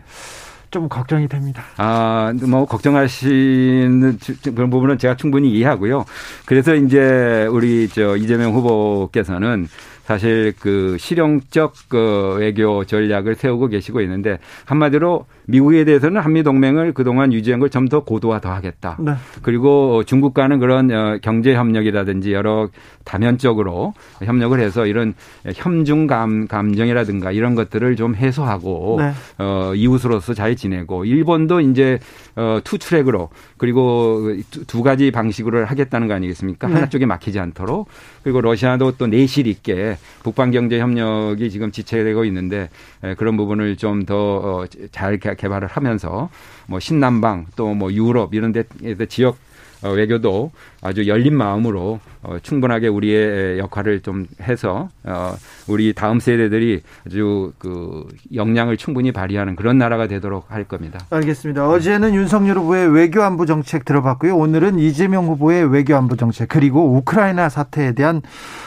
좀 걱정이 됩니다. 아, 뭐, 걱정하시는 주- 그런 부분은 제가 충분히 이해하고요. 그래서 이제 우리 저 이재명 후보께서는 사실 그 실용적 그 외교 전략을 세우고 계시고 있는데 한마디로 미국에 대해서는 한미 동맹을 그동안 유지한 걸 좀 더 고도화 더 하겠다. 네. 그리고 중국과는 그런 어, 경제 협력이라든지 여러 다면적으로 협력을 해서 이런 협중 감 감정이라든가 이런 것들을 좀 해소하고 네. 어 이웃으로서 잘 지내고 일본도 이제 어 투 트랙으로 그리고 두 가지 방식으로 하겠다는 거 아니겠습니까? 네. 하나 쪽에 막히지 않도록 그리고 러시아도 또 내실 있게 북방 경제 협력이 지금 지체되고 있는데 그런 부분을 좀 더잘 어, 개발을 하면서 뭐 신남방 또 뭐 유럽 이런 데에서 지역 어, 외교도 아주 열린 마음으로 어, 충분하게 우리의 역할을 좀 해서 어, 우리 다음 세대들이 아주 그 역량을 충분히 발휘하는 그런 나라가 되도록 할 겁니다. 알겠습니다. 어제는 윤석열 후보의 외교안보 정책 들어봤고요. 오늘은 이재명 후보의 외교안보 정책 그리고 우크라이나 사태에 대한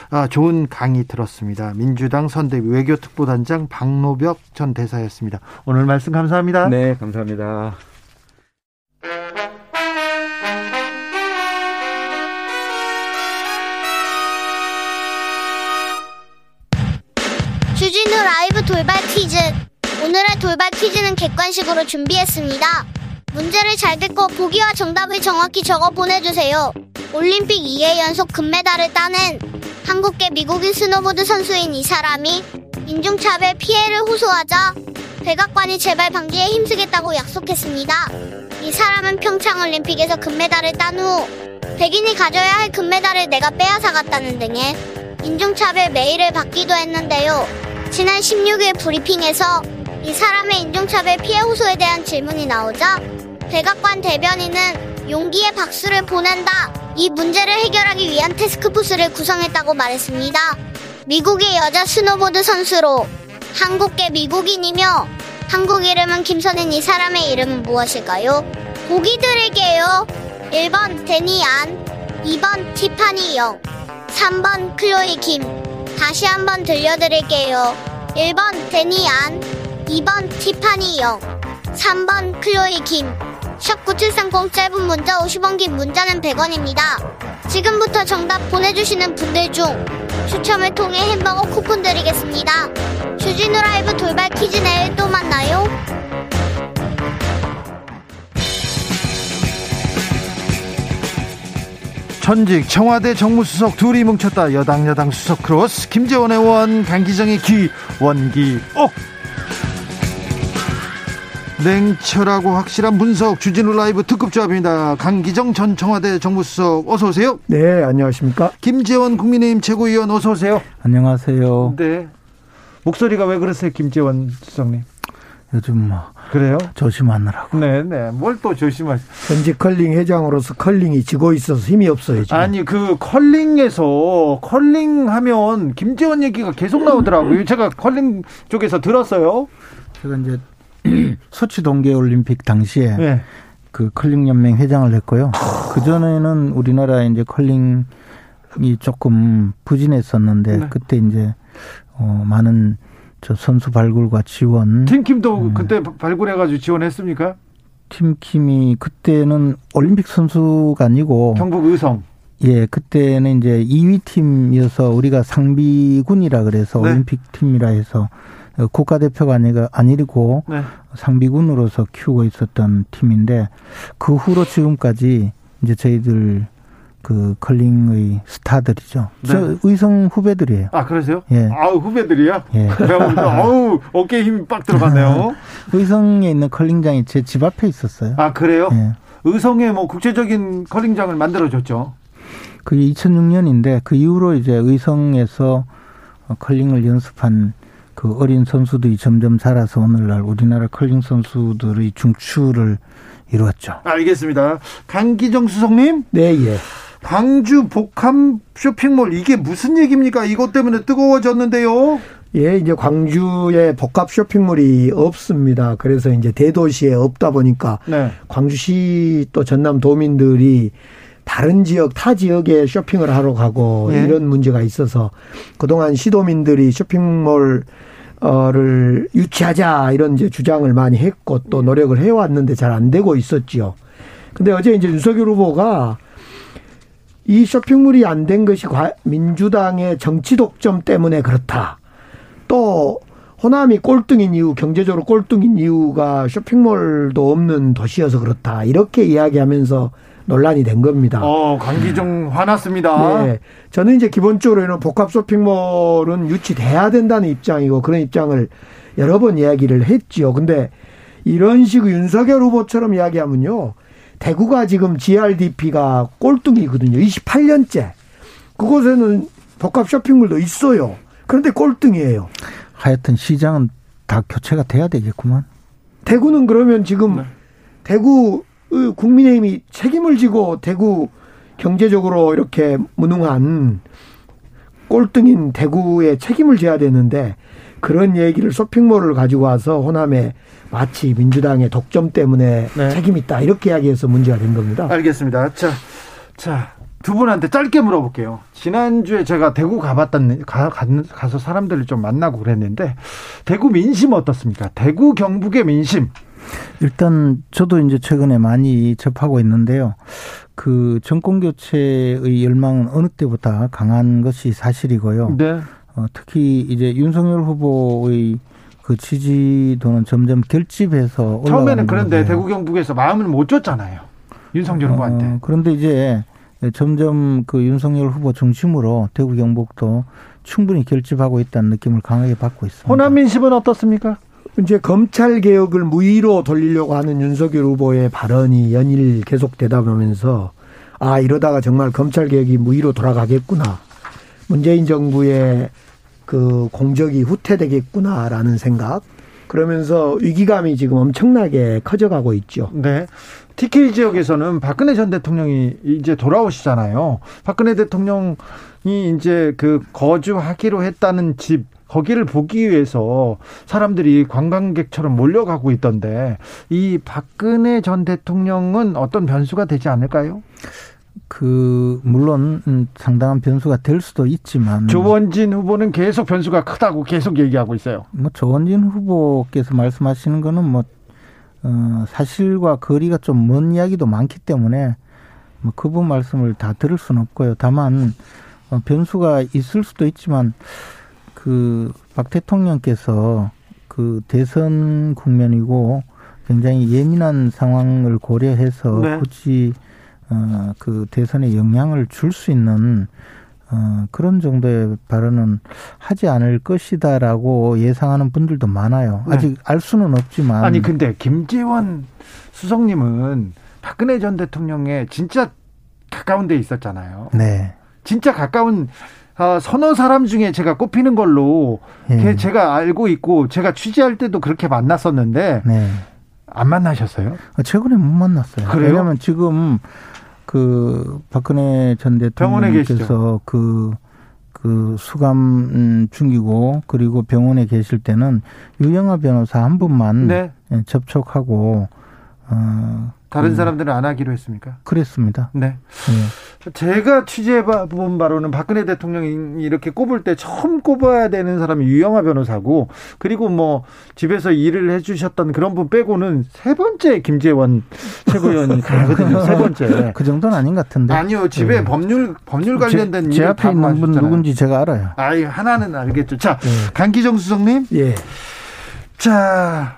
아, 좋은 강의 들었습니다. 민주당 선대위 외교특보단장 박노벽 전 대사였습니다. 오늘 말씀 감사합니다. 네, 감사합니다. 돌발 퀴즈. 오늘의 돌발 퀴즈는 객관식으로 준비했습니다. 문제를 잘 듣고 보기와 정답을 정확히 적어 보내주세요. 올림픽 2회 연속 금메달을 따낸 한국계 미국인 스노보드 선수인 이 사람이 인종차별 피해를 호소하자 백악관이 재발 방지에 힘쓰겠다고 약속했습니다. 이 사람은 평창올림픽에서 금메달을 딴 후 백인이 가져야 할 금메달을 내가 빼앗아갔다는 등의 인종차별 메일을 받기도 했는데요. 지난 16일 브리핑에서 이 사람의 인종차별 피해 호소에 대한 질문이 나오자 백악관 대변인은 용기에 박수를 보낸다. 이 문제를 해결하기 위한 태스크포스를 구성했다고 말했습니다. 미국의 여자 스노보드 선수로 한국계 미국인이며 한국 이름은 김선인 이 사람의 이름은 무엇일까요? 보기 드릴게요. 1번 데니 안, 2번 티파니 영, 3번 클로이 김, 다시 한번 들려드릴게요. 1번 데니 안, 2번 티파니 영, 3번 클로이 김. 샵9730 짧은 문자 50원 긴 문자는 100원입니다. 지금부터 정답 보내주시는 분들 중 추첨을 통해 햄버거 쿠폰 드리겠습니다. 주진우 라이브 돌발 퀴즈 내일 또 만나요. 전직 청와대 정무수석 둘이 뭉쳤다 여당 야당 수석 크로스 김재원 의원 강기정의 기 원기옥 냉철하고 확실한 분석 주진우 라이브 특급 조합입니다. 강기정 전 청와대 정무수석 어서 오세요. 네, 안녕하십니까? 김재원 국민의힘 최고위원 어서 오세요. 안녕하세요. 네. 목소리가 왜 그러세요, 김재원 수석님? 요즘 뭐 그래요? 조심하느라고. 네, 네. 뭘 또 조심하시? 현직 컬링 회장으로서 컬링이 지고 있어서 힘이 없어요. 지금. 아니 그 컬링에서 컬링 하면 김재원 얘기가 계속 나오더라고요. 제가 컬링 쪽에서 들었어요. 제가 이제 소치 동계 올림픽 당시에 네. 그 컬링 연맹 회장을 했고요. 그 전에는 우리나라 이제 컬링이 조금 부진했었는데 네. 그때 이제 어 많은 저 선수 발굴과 지원. 팀킴도 음. 그때 발굴해가지고 지원했습니까? 팀킴이 그때는 올림픽 선수가 아니고 경북 의성. 예, 그때는 이제 2위 팀이어서 우리가 상비군이라 그래서 네. 올림픽 팀이라 해서 국가대표가 아니가 아니고 네. 상비군으로서 키우고 있었던 팀인데 그 후로 지금까지 이제 저희들 그 컬링의 스타들이죠. 네. 저 의성 후배들이에요. 아 그러세요? 예. 아우 후배들이야? 예. 아우 어깨에 힘이 빡 들어갔네요. 의성에 있는 컬링장이 제 집 앞에 있었어요. 아 그래요? 예. 의성에 뭐 국제적인 컬링장을 만들어줬죠. 그게 2006년인데 그 이후로 이제 의성에서 컬링을 연습한 그 어린 선수들이 점점 자라서 오늘날 우리나라 컬링 선수들의 중추를 이루었죠. 알겠습니다. 강기정 수석님. 네, 예. 광주 복합 쇼핑몰 이게 무슨 얘기입니까? 이것 때문에 뜨거워졌는데요. 예, 이제 광주에 복합 쇼핑몰이 없습니다. 그래서 이제 대도시에 없다 보니까 네. 광주시 또 전남 도민들이 다른 지역 타 지역에 쇼핑을 하러 가고 네. 이런 문제가 있어서 그동안 시도민들이 쇼핑몰 어를 유치하자 이런 이제 주장을 많이 했고 또 노력을 해왔는데 잘 안 되고 있었지요. 근데 어제 이제 윤석열 후보가 이 쇼핑몰이 안 된 것이 민주당의 정치 독점 때문에 그렇다. 또 호남이 꼴등인 이유, 경제적으로 꼴등인 이유가 쇼핑몰도 없는 도시여서 그렇다. 이렇게 이야기하면서 논란이 된 겁니다. 어, 강기정 화났습니다. 네. 저는 이제 기본적으로는 복합 쇼핑몰은 유치돼야 된다는 입장이고 그런 입장을 여러 번 이야기를 했지요. 근데 이런 식의 윤석열 후보처럼 이야기하면요. 대구가 지금 GRDP가 꼴등이거든요. 28년째. 그곳에는 복합 쇼핑몰도 있어요. 그런데 꼴등이에요. 하여튼 시장은 다 교체가 돼야 되겠구만. 대구는 그러면 지금 네. 대구 국민의힘이 책임을 지고 대구 경제적으로 이렇게 무능한 꼴등인 대구에 책임을 져야 되는데 그런 얘기를 쇼핑몰을 가지고 와서 호남에 마치 민주당의 독점 때문에 네. 책임 있다 이렇게 이야기해서 문제가 된 겁니다. 알겠습니다. 자, 자. 두 분한테 짧게 물어볼게요. 지난주에 제가 대구 가봤던, 가, 가서 사람들을 좀 만나고 그랬는데, 대구 민심 어떻습니까? 대구 경북의 민심. 일단 저도 이제 최근에 많이 접하고 있는데요. 그 정권 교체의 열망은 어느 때보다 강한 것이 사실이고요. 네. 어, 특히 이제 윤석열 후보의 그 지지도는 점점 결집해서 처음에는 그런데. 대구 경북에서 마음을 못 줬잖아요. 윤석열 어, 후보한테. 그런데 이제 점점 그 윤석열 후보 중심으로 대구 경북도 충분히 결집하고 있다는 느낌을 강하게 받고 있습니다. 호남 민심은 어떻습니까? 이제 검찰 개혁을 무위로 돌리려고 하는 윤석열 후보의 발언이 연일 계속되다 보면서 아 이러다가 정말 검찰 개혁이 무위로 돌아가겠구나. 문재인 정부의 그 공적이 후퇴되겠구나라는 생각. 그러면서 위기감이 지금 엄청나게 커져가고 있죠. 네. TK 지역에서는 박근혜 전 대통령이 이제 돌아오시잖아요. 박근혜 대통령이 이제 그 거주하기로 했다는 집 거기를 보기 위해서 사람들이 관광객처럼 몰려가고 있던데 이 박근혜 전 대통령은 어떤 변수가 되지 않을까요? 그 물론 음, 상당한 변수가 될 수도 있지만 조원진 후보는 계속 변수가 크다고 계속 얘기하고 있어요. 뭐 조원진 후보께서 말씀하시는 거는 뭐 어, 사실과 거리가 좀 먼 이야기도 많기 때문에 뭐 그분 말씀을 다 들을 수는 없고요. 다만 어, 변수가 있을 수도 있지만 그 박 대통령께서 그 대선 국면이고 굉장히 예민한 상황을 고려해서 네. 굳이 어, 그 대선에 영향을 줄 수 있는 어, 그런 정도의 발언은 하지 않을 것이다라고 예상하는 분들도 많아요. 네. 아직 알 수는 없지만. 아니, 근데 김재원 수석님은 박근혜 전 대통령의 진짜 가까운 데 있었잖아요. 네. 진짜 가까운 어, 서너 사람 중에 제가 꼽히는 걸로 예. 제가 알고 있고 제가 취재할 때도 그렇게 만났었는데 네. 안 만나셨어요? 어, 최근에 못 만났어요. 그래요? 왜냐하면 지금 그 박근혜 전 대통령께서 그, 그 수감 중이고 그리고 병원에 계실 때는 유영아 변호사 한 분만 네. 예, 접촉하고 어 다른 음. 사람들은 안 하기로 했습니까? 그랬습니다. 네. 네. 제가 취재해본 바로는 박근혜 대통령이 이렇게 꼽을 때 처음 꼽아야 되는 사람이 유영아 변호사고 그리고 뭐 집에서 일을 해주셨던 그런 분 빼고는 세 번째 김재원 최고위원이 가거든요. 세 번째. 그 정도는 아닌 것 같은데. 아니요. 집에 네. 법률 법률 관련된 제, 제 앞에 있는 분 누군지 제가 알아요. 아이 하나는 알겠죠. 자 네. 강기정 수석님. 예. 자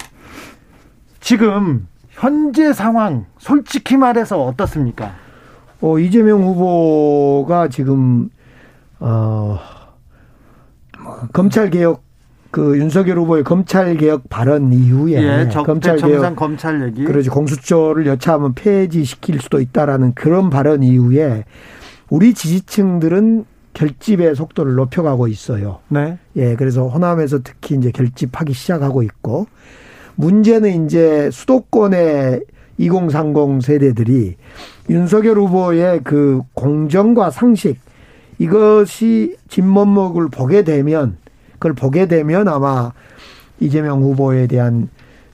지금 현재 상황 솔직히 말해서 어떻습니까? 어, 이재명 후보가 지금 어 검찰 개혁 그 윤석열 후보의 검찰 개혁 발언 이후에 예, 검찰 개혁 검찰 얘기 그러지 공수처를 여차하면 폐지시킬 수도 있다라는 그런 발언 이후에 우리 지지층들은 결집의 속도를 높여가고 있어요. 네. 예, 그래서 호남에서 특히 이제 결집하기 시작하고 있고 문제는 이제 수도권의 2030 세대들이 윤석열 후보의 그 공정과 상식 이것이 진면목을 보게 되면 그걸 보게 되면 아마 이재명 후보에 대한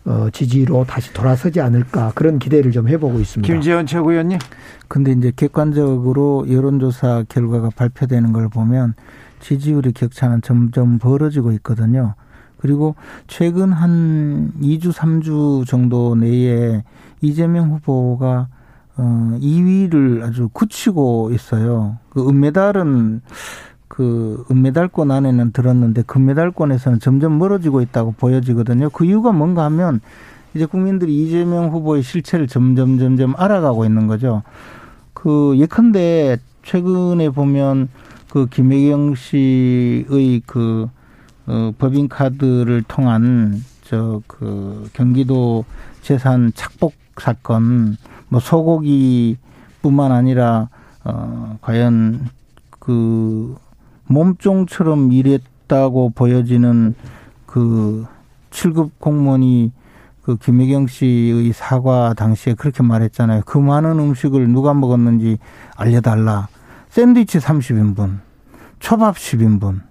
어, 지지로 다시 돌아서지 않을까 그런 기대를 좀 해보고 있습니다. 김재원 최고위원님. 근데 이제 객관적으로 여론조사 결과가 발표되는 걸 보면 지지율의 격차는 점점 벌어지고 있거든요. 그리고 최근 한 2주, 3주 정도 내에 이재명 후보가 어 2위를 아주 굳히고 있어요. 그 은메달은 그 은메달권 안에는 들었는데 금메달권에서는 점점 멀어지고 있다고 보여지거든요. 그 이유가 뭔가 하면 이제 국민들이 이재명 후보의 실체를 점점 점점 알아가고 있는 거죠. 그 예컨대 최근에 보면 그 김혜경 씨의 그 어, 법인카드를 통한 저 그 경기도 재산 착복 사건 뭐 소고기뿐만 아니라 어 과연 그 몸종처럼 일했다고 보여지는 그 7급 공무원이 그 김혜경 씨의 사과 당시에 그렇게 말했잖아요. 그 많은 음식을 누가 먹었는지 알려달라. 샌드위치 30인분, 초밥 10인분.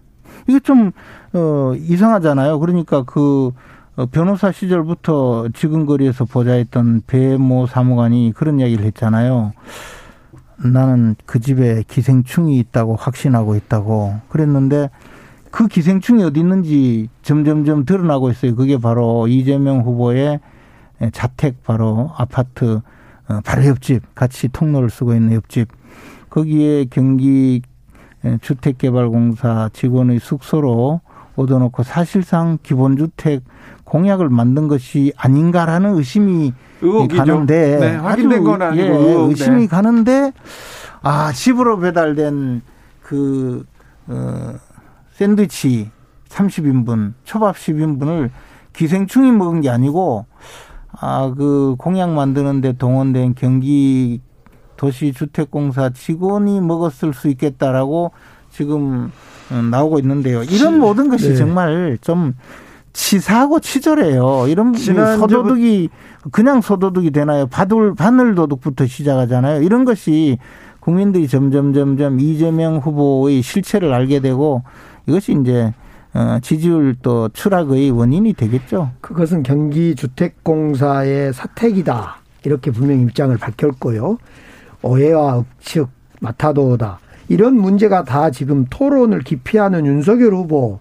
이게 좀, 어, 이상하잖아요. 그러니까 그, 어, 변호사 시절부터 지근거리에서 보좌했던 배모 사무관이 그런 이야기를 했잖아요. 나는 그 집에 기생충이 있다고 확신하고 있다고 그랬는데 그 기생충이 어디 있는지 점점점 드러나고 있어요. 그게 바로 이재명 후보의 자택 바로 아파트 어, 바로 옆집 같이 통로를 쓰고 있는 옆집 거기에 경기 주택개발공사 직원의 숙소로 얻어놓고 사실상 기본주택 공약을 만든 것이 아닌가라는 의심이 의혹이죠. 가는데 네, 확인된 건 아니고 예, 의혹, 의심이 네. 가는데 아 집으로 배달된 그 어, 샌드위치 30인분, 초밥 10인분을 기생충이 먹은 게 아니고 아 그 공약 만드는데 동원된 경기 도시주택공사 직원이 먹었을 수 있겠다라고 지금 어, 나오고 있는데요. 이런 모든 것이 네. 정말 좀 치사하고 치졸해요. 이런 소도둑이 그냥 소도둑이 되나요? 바들 바늘 도둑부터 시작하잖아요. 이런 것이 국민들이 점점 점점 이재명 후보의 실체를 알게 되고 이것이 이제 어, 지지율 또 추락의 원인이 되겠죠. 그것은 경기주택공사의 사택이다. 이렇게 분명 입장을 밝혔고요. 오해와 억측, 마타도다. 이런 문제가 다 지금 토론을 기피하는 윤석열 후보.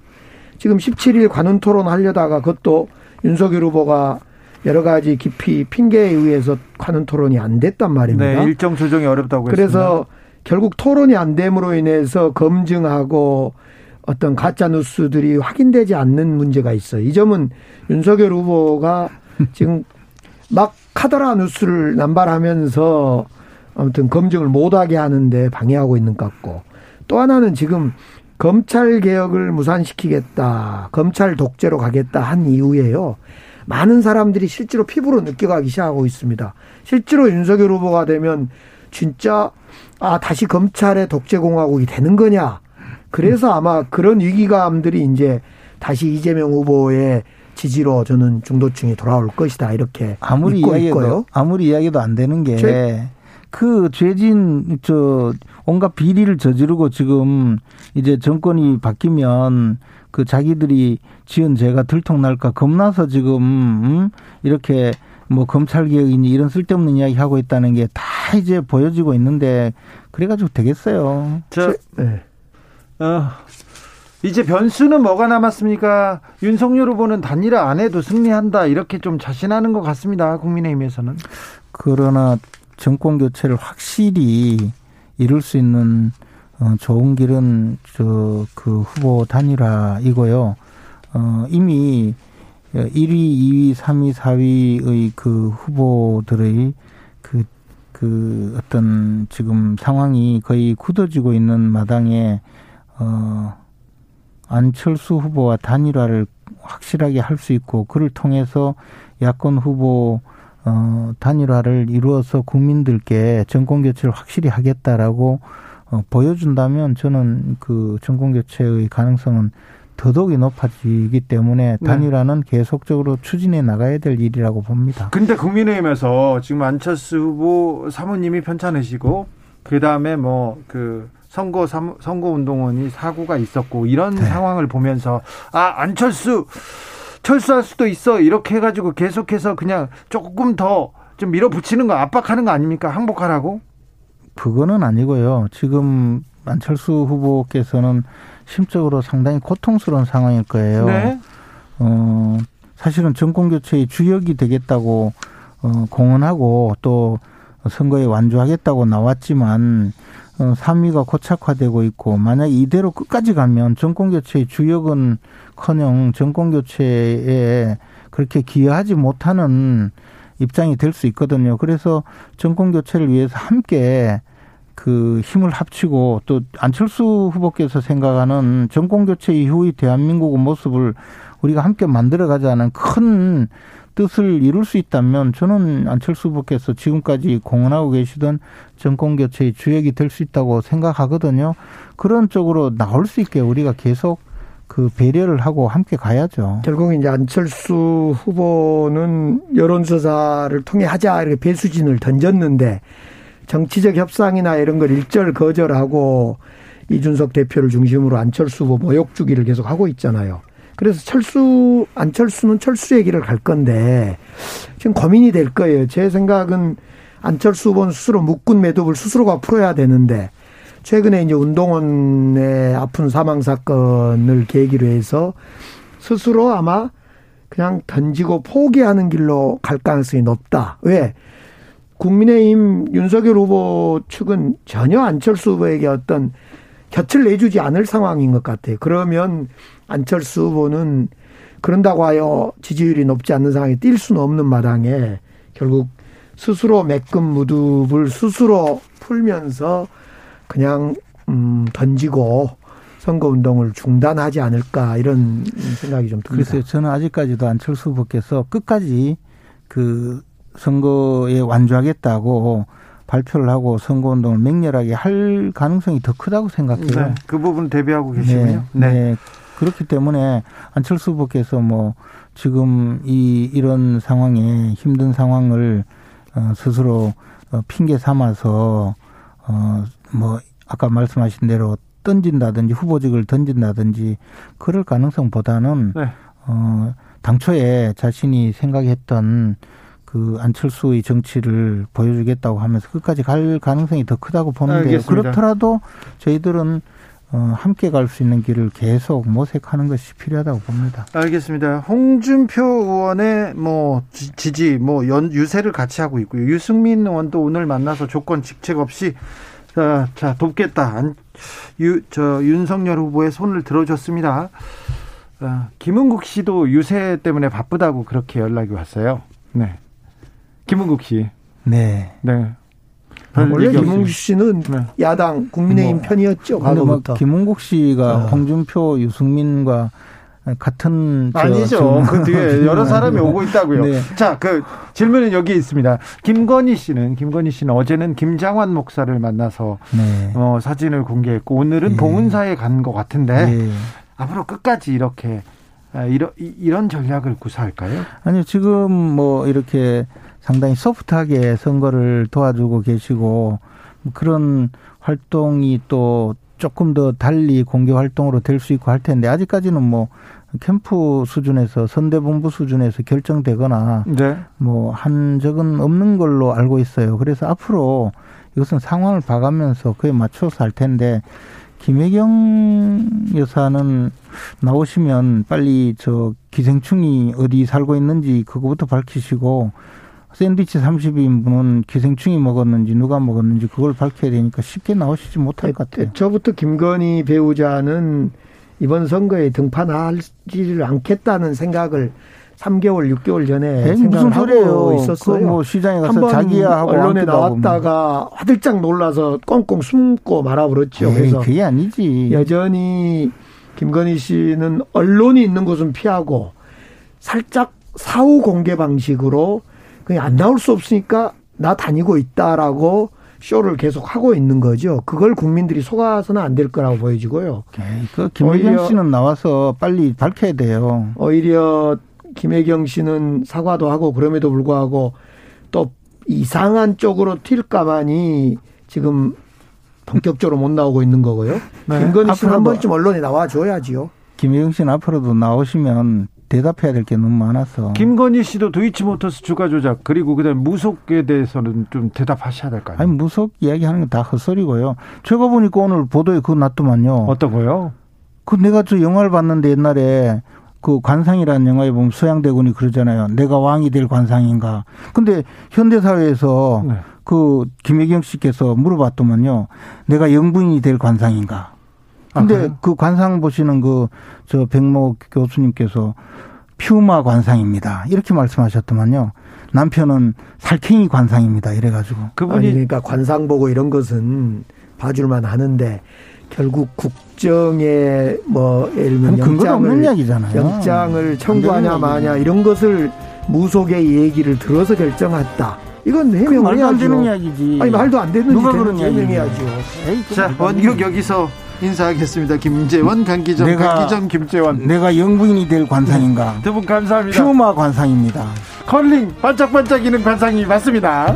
지금 17일 관훈 토론 하려다가 그것도 윤석열 후보가 여러 가지 깊이 핑계에 의해서 관훈 토론이 안 됐단 말입니다. 네, 일정 조정이 어렵다고 그래서 했습니다. 결국 토론이 안 됨으로 인해서 검증하고 어떤 가짜 뉴스들이 확인되지 않는 문제가 있어요. 이 점은 윤석열 후보가 지금 막 카더라 뉴스를 남발하면서 아무튼 검증을 못하게 하는데 방해하고 있는 것 같고 또 하나는 지금 검찰 개혁을 무산시키겠다, 검찰 독재로 가겠다 한 이후에요. 많은 사람들이 실제로 피부로 느껴가기 시작하고 있습니다. 실제로 윤석열 후보가 되면 진짜 아 다시 검찰의 독재 공화국이 되는 거냐? 그래서 아마 그런 위기감들이 이제 다시 이재명 후보의 지지로 저는 중도층이 돌아올 것이다 이렇게 아무리 믿고 이야기도 있고요. 아무리 이야기도 안 되는 게 그 죄진 저 온갖 비리를 저지르고 지금 이제 정권이 바뀌면 그 자기들이 지은 죄가 들통날까 겁나서 지금 음 이렇게 뭐 검찰 개혁이니 이런 쓸데없는 이야기 하고 있다는 게 다 이제 보여지고 있는데 그래가지고 되겠어요. 저, 네. 어, 이제 변수는 뭐가 남았습니까? 윤석열 후보는 단일화 안 해도 승리한다 이렇게 좀 자신하는 것 같습니다. 국민의힘에서는. 그러나 정권 교체를 확실히 이룰 수 있는 어, 좋은 길은 저 그 후보 단일화이고요. 어, 이미 1위, 2위, 3위, 4위의 그 후보들의 그, 그 어떤 지금 상황이 거의 굳어지고 있는 마당에 어, 안철수 후보와 단일화를 확실하게 할 수 있고 그를 통해서 야권 후보 어, 단일화를 이루어서 국민들께 정권 교체를 확실히 하겠다라고 어, 보여준다면 저는 그 정권 교체의 가능성은 더더욱이 높아지기 때문에 네. 단일화는 네. 계속적으로 추진해 나가야 될 일이라고 봅니다. 근데 국민의힘에서 지금 안철수 후보 사모님이 편찮으시고 그 다음에 뭐 그 선거 선거 운동원이 사고가 있었고 이런 네. 상황을 보면서 아 안철수 철수할 수도 있어 이렇게 해가지고 계속해서 그냥 조금 더 좀 밀어붙이는 거 압박하는 거 아닙니까 항복하라고? 그거는 아니고요. 지금 안철수 후보께서는 심적으로 상당히 고통스러운 상황일 거예요. 네. 어, 사실은 정권 교체의 주역이 되겠다고 어, 공언하고 또 선거에 완주하겠다고 나왔지만 어, 3위가 고착화되고 있고 만약 이대로 끝까지 가면 정권 교체의 주역은 커녕 정권 교체에 그렇게 기여하지 못하는 입장이 될 수 있거든요. 그래서 정권 교체를 위해서 함께 그 힘을 합치고 또 안철수 후보께서 생각하는 정권 교체 이후의 대한민국의 모습을 우리가 함께 만들어 가자는 큰 뜻을 이룰 수 있다면 저는 안철수 후보께서 지금까지 공헌하고 계시던 정권 교체의 주역이 될 수 있다고 생각하거든요. 그런 쪽으로 나올 수 있게 우리가 계속 그 배려를 하고 함께 가야죠. 결국 이제 안철수 후보는 여론조사를 통해 하자 이렇게 배수진을 던졌는데 정치적 협상이나 이런 걸 일절 거절하고 이준석 대표를 중심으로 안철수 후보 모욕 주기를 계속 하고 있잖아요. 그래서 철수 안철수는 철수 얘기를 갈 건데 지금 고민이 될 거예요. 제 생각은 안철수 후보는 스스로 묶은 매듭을 스스로가 풀어야 되는데 최근에 이제 운동원의 아픈 사망 사건을 계기로 해서 스스로 아마 그냥 던지고 포기하는 길로 갈 가능성이 높다. 왜? 국민의힘 윤석열 후보 측은 전혀 안철수 후보에게 어떤 곁을 내주지 않을 상황인 것 같아요. 그러면 안철수 후보는 그런다고 하여 지지율이 높지 않는 상황에 뛸 수는 없는 마당에 결국 스스로 매끈 무듭을 스스로 풀면서 그냥 음 던지고 선거 운동을 중단하지 않을까 이런 생각이 좀 듭니다. 글쎄요, 저는 아직까지도 안철수 후보께서 끝까지 그 선거에 완주하겠다고 발표를 하고 선거 운동을 맹렬하게 할 가능성이 더 크다고 생각해요. 네, 그 부분 대비하고 계시군요. 네, 네. 네. 그렇기 때문에 안철수 후보께서 뭐 지금 이 이런 상황에 힘든 상황을 어 스스로 어 핑계 삼아서 어 뭐 아까 말씀하신 대로 던진다든지 후보직을 던진다든지 그럴 가능성보다는 네. 어 당초에 자신이 생각했던 그 안철수의 정치를 보여주겠다고 하면서 끝까지 갈 가능성이 더 크다고 보는데요. 그렇더라도 저희들은 어, 함께 갈 수 있는 길을 계속 모색하는 것이 필요하다고 봅니다. 알겠습니다. 홍준표 의원의 뭐 지지, 뭐 연, 유세를 같이 하고 있고요. 유승민 의원도 오늘 만나서 조건 직책 없이 자, 자 돕겠다. 유, 저 윤석열 후보의 손을 들어줬습니다. 어, 김은국 씨도 유세 때문에 바쁘다고 그렇게 연락이 왔어요. 네. 김은국 씨. 네. 네. 원래 김은국 씨는 네. 야당 국민의힘 뭐, 편이었죠. 과거부터. 뭐 김은국 씨가 어. 홍준표, 유승민과 같은 아니죠. 그 뒤에 여러 사람이 오고 있다고요. 네. 자, 그 질문은 여기 있습니다. 김건희 씨는 김건희 씨는 어제는 김장환 목사를 만나서 네. 어, 사진을 공개했고 오늘은 네. 봉은사에 간 것 같은데 네. 앞으로 끝까지 이렇게 아, 이런 이런 전략을 구사할까요? 아니요. 지금 뭐 이렇게 상당히 소프트하게 선거를 도와주고 계시고 그런 활동이 또 조금 더 달리 공개 활동으로 될 수 있고 할 텐데 아직까지는 뭐 캠프 수준에서 선대본부 수준에서 결정되거나 네. 뭐한 적은 없는 걸로 알고 있어요. 그래서 앞으로 이것은 상황을 봐가면서 그에 맞춰서 할 텐데 김혜경 여사는 나오시면 빨리 저 기생충이 어디 살고 있는지 그거부터 밝히시고 샌드위치 30인분은 기생충이 먹었는지 누가 먹었는지 그걸 밝혀야 되니까 쉽게 나오시지 못할 것 같아요. 저부터 김건희 배우자는 이번 선거에 등판하지를 않겠다는 생각을 3개월, 6개월 전에 생각을 하고 있었어요. 뭐 시장에 가서 자기야 하고 언론에 나왔다가 화들짝 놀라서 꽁꽁 숨고 말아버렸죠. 그래서 그게 아니지. 여전히 김건희 씨는 언론이 있는 곳은 피하고 살짝 사후 공개 방식으로 그냥 안 나올 수 없으니까 나 다니고 있다라고 쇼를 계속 하고 있는 거죠. 그걸 국민들이 속아서는 안 될 거라고 보여지고요. 그 김혜경 씨는 나와서 빨리 밝혀야 돼요. 오히려 김혜경 씨는 사과도 하고 그럼에도 불구하고 또 이상한 쪽으로 튈까만이 지금 본격적으로 못 나오고 있는 거고요. 네. 김건희 씨는 한 번쯤 언론에 나와줘야지요. 김혜경 씨는 앞으로도 나오시면 대답해야 될 게 너무 많아서. 김건희 씨도 도이치모터스 주가 조작 그리고 그다음 무속에 대해서는 좀 대답하셔야 될 거 아니에요? 아니 무속 이야기하는 건 다 헛소리고요. 제가 보니까 오늘 보도에 그거 놨더만요. 어떤 거요? 그 내가 저 영화를 봤는데 옛날에 그 관상이라는 영화에 보면 서양대군이 그러잖아요. 내가 왕이 될 관상인가. 근데 현대 사회에서 네. 그 김혜경 씨께서 물어봤더만요. 내가 영부인이 될 관상인가? 근데 아, 그 관상 보시는 그 저 백모 교수님께서 퓨마 관상입니다. 이렇게 말씀하셨더만요. 남편은 살쾡이 관상입니다. 이래가지고. 그분이 아니, 그러니까 관상 보고 이런 것은 봐줄만 하는데 결국 국정에 뭐 예를 들면 영장을, 영장을 청구하냐 마냐 이런 것을 무속의 얘기를 들어서 결정했다. 이건 해명을 말도 안 되는 이야기지. 아니 말도 안 되는 누가 그런 해명해야죠. 자 원격 여기서 인사하겠습니다. 김재원, 강기정, 내가, 강기정, 김재원. 내가 영부인이 될 관상인가? 두 분 감사합니다. 퓨마 관상입니다. 컬링 반짝반짝이는 관상이 맞습니다.